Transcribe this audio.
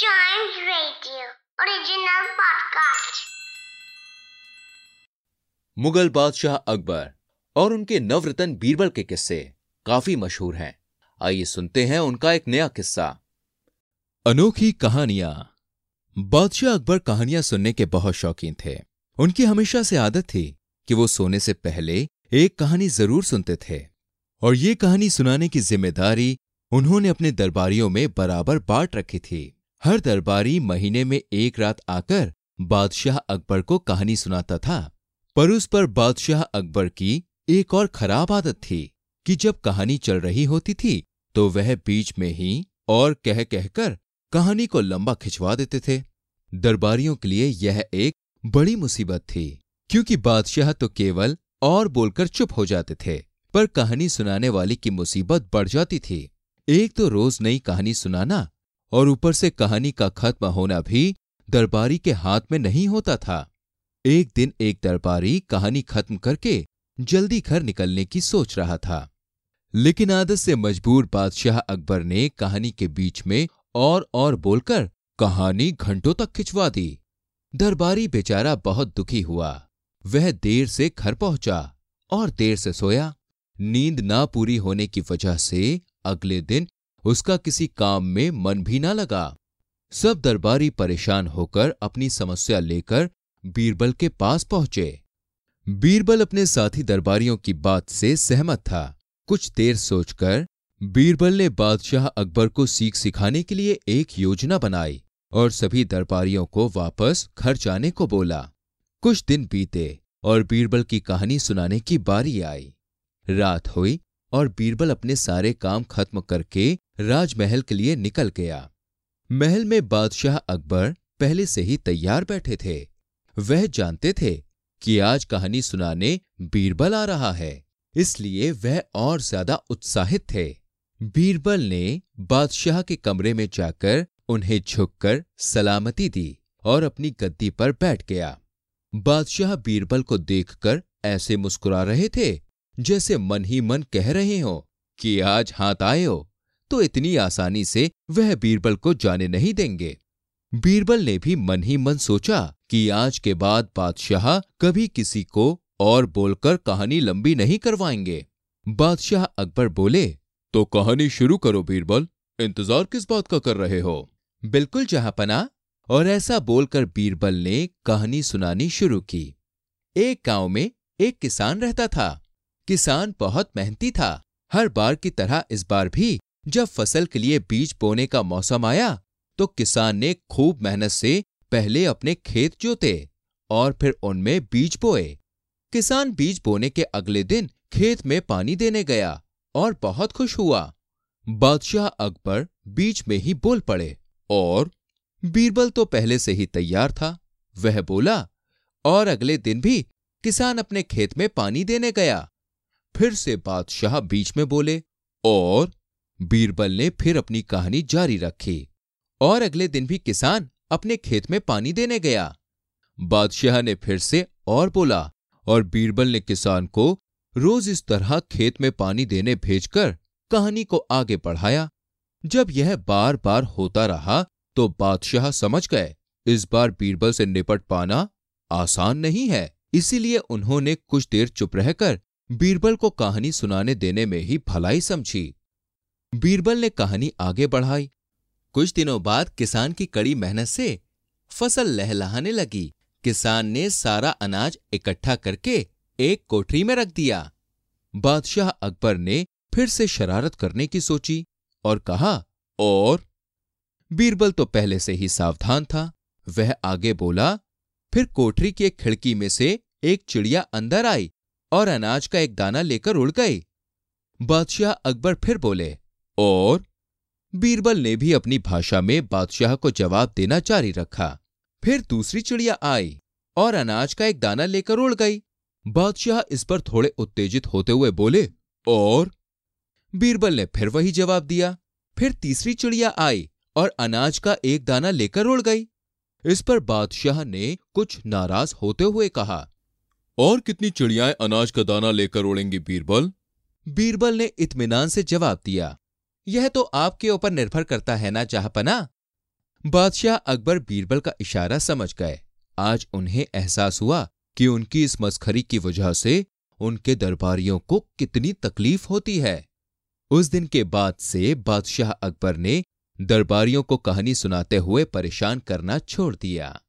Original podcast. Mughal बादशाह अकबर और उनके नवरतन बीरबल के किस्से काफ़ी मशहूर हैं। आइए सुनते हैं उनका एक नया किस्सा। अनोखी कहानियाँ। बादशाह अकबर कहानियाँ सुनने के बहुत शौकीन थे। उनकी हमेशा से आदत थी कि वो सोने से पहले एक कहानी ज़रूर सुनते थे। और ये कहानी सुनाने की ज़िम्मेदारी उन्होंने अपने दरबारियों में बराबर बांट रखी थी। हर दरबारी महीने में एक रात आकर बादशाह अकबर को कहानी सुनाता था। पर उस पर बादशाह अकबर की एक और खराब आदत थी कि जब कहानी चल रही होती थी तो वह बीच में ही और कह कहकर कहानी को लंबा खिंचवा देते थे। दरबारियों के लिए यह एक बड़ी मुसीबत थी, क्योंकि बादशाह तो केवल और बोलकर चुप हो जाते थे, पर कहानी सुनाने वाली की मुसीबत बढ़ जाती थी। एक तो रोज नई कहानी सुनाना और ऊपर से कहानी का खत्म होना भी दरबारी के हाथ में नहीं होता था। एक दिन एक दरबारी कहानी खत्म करके जल्दी घर निकलने की सोच रहा था। लेकिन आदत से मजबूर बादशाह अकबर ने कहानी के बीच में और और बोलकर कहानी घंटों तक खिंचवा दी। दरबारी बेचारा बहुत दुखी हुआ। वह देर से घर पहुँचा और देर से सोया। नींद ना पूरी होने की वजह से अगले दिन उसका किसी काम में मन भी ना लगा। सब दरबारी परेशान होकर अपनी समस्या लेकर बीरबल के पास पहुँचे। बीरबल अपने साथी दरबारियों की बात से सहमत था। कुछ देर सोचकर बीरबल ने बादशाह अकबर को सीख सिखाने के लिए एक योजना बनाई और सभी दरबारियों को वापस घर जाने को बोला। कुछ दिन बीते और बीरबल की कहानी सुनाने की बारी आई। रात हुई और बीरबल अपने सारे काम खत्म करके राजमहल के लिए निकल गया। महल में बादशाह अकबर पहले से ही तैयार बैठे थे। वह जानते थे कि आज कहानी सुनाने बीरबल आ रहा है, इसलिए वह और ज़्यादा उत्साहित थे। बीरबल ने बादशाह के कमरे में जाकर उन्हें झुककर सलामती दी और अपनी गद्दी पर बैठ गया। बादशाह बीरबल को देखकर ऐसे मुस्कुरा रहे थे जैसे मन ही मन कह रहे हो कि आज हाथ आए हो। तो इतनी आसानी से वह बीरबल को जाने नहीं देंगे। बीरबल ने भी मन ही मन सोचा कि आज के बाद बादशाह कभी किसी को और बोलकर कहानी लंबी नहीं करवाएँगे। बादशाह अकबर बोले तो कहानी शुरू करो बीरबल। इंतज़ार किस बात का कर रहे हो? बिल्कुल, जहापना। और ऐसा बोलकर बीरबल ने कहानी सुनानी शुरू की। एक गाँव में एक किसान रहता था। किसान बहुत मेहनती था। हर बार की तरह इस बार भी जब फ़सल के लिए बीज बोने का मौसम आया तो किसान ने खूब मेहनत से पहले अपने खेत जोते और फिर उनमें बीज बोए। किसान बीज बोने के अगले दिन खेत में पानी देने गया और बहुत खुश हुआ। बादशाह अकबर बीच में ही बोल पड़े और बीरबल तो पहले से ही तैयार था। वह बोला, और अगले दिन भी किसान अपने खेत में पानी देने गया। फिर से बादशाह बीच में बोले और बीरबल ने फिर अपनी कहानी जारी रखी और अगले दिन भी किसान अपने खेत में पानी देने गया। बादशाह ने फिर से और बोला और बीरबल ने किसान को रोज इस तरह खेत में पानी देने भेजकर कहानी को आगे बढ़ाया। जब यह बार बार होता रहा तो बादशाह समझ गए, इस बार बीरबल से निपट पाना आसान नहीं है। इसीलिए उन्होंने कुछ देर चुप रहकर बीरबल को कहानी सुनाने देने में ही भलाई समझी। बीरबल ने कहानी आगे बढ़ाई। कुछ दिनों बाद किसान की कड़ी मेहनत से फ़सल लहलहाने लगी। किसान ने सारा अनाज इकट्ठा करके एक कोठरी में रख दिया। बादशाह अकबर ने फिर से शरारत करने की सोची और कहा, और? बीरबल तो पहले से ही सावधान था। वह आगे बोला, फिर कोठरी की एक खिड़की में से एक चिड़िया अंदर आई और अनाज का एक दाना लेकर उड़ गई। बादशाह अकबर फिर बोले और बीरबल ने भी अपनी भाषा में बादशाह को जवाब देना जारी रखा। फिर दूसरी चिड़िया आई और अनाज का एक दाना लेकर उड़ गई। बादशाह इस पर थोड़े उत्तेजित होते हुए बोले और? बीरबल ने फिर वही जवाब दिया। फिर तीसरी चिड़िया आई और अनाज का एक दाना लेकर उड़ गई। इस पर बादशाह ने कुछ नाराज़ होते हुए कहा और कितनी चिड़ियाएँ अनाज का दाना लेकर उड़ेंगी बीरबल? बीरबल ने इत्मीनान से जवाब दिया यह तो आपके ऊपर निर्भर करता है ना चाहपना बादशाह अकबर बीरबल का इशारा समझ गए। आज उन्हें एहसास हुआ कि उनकी इस मस्खरी की वजह से उनके दरबारियों को कितनी तकलीफ़ होती है। उस दिन के बाद से बादशाह अकबर ने दरबारियों को कहानी सुनाते हुए परेशान करना छोड़ दिया।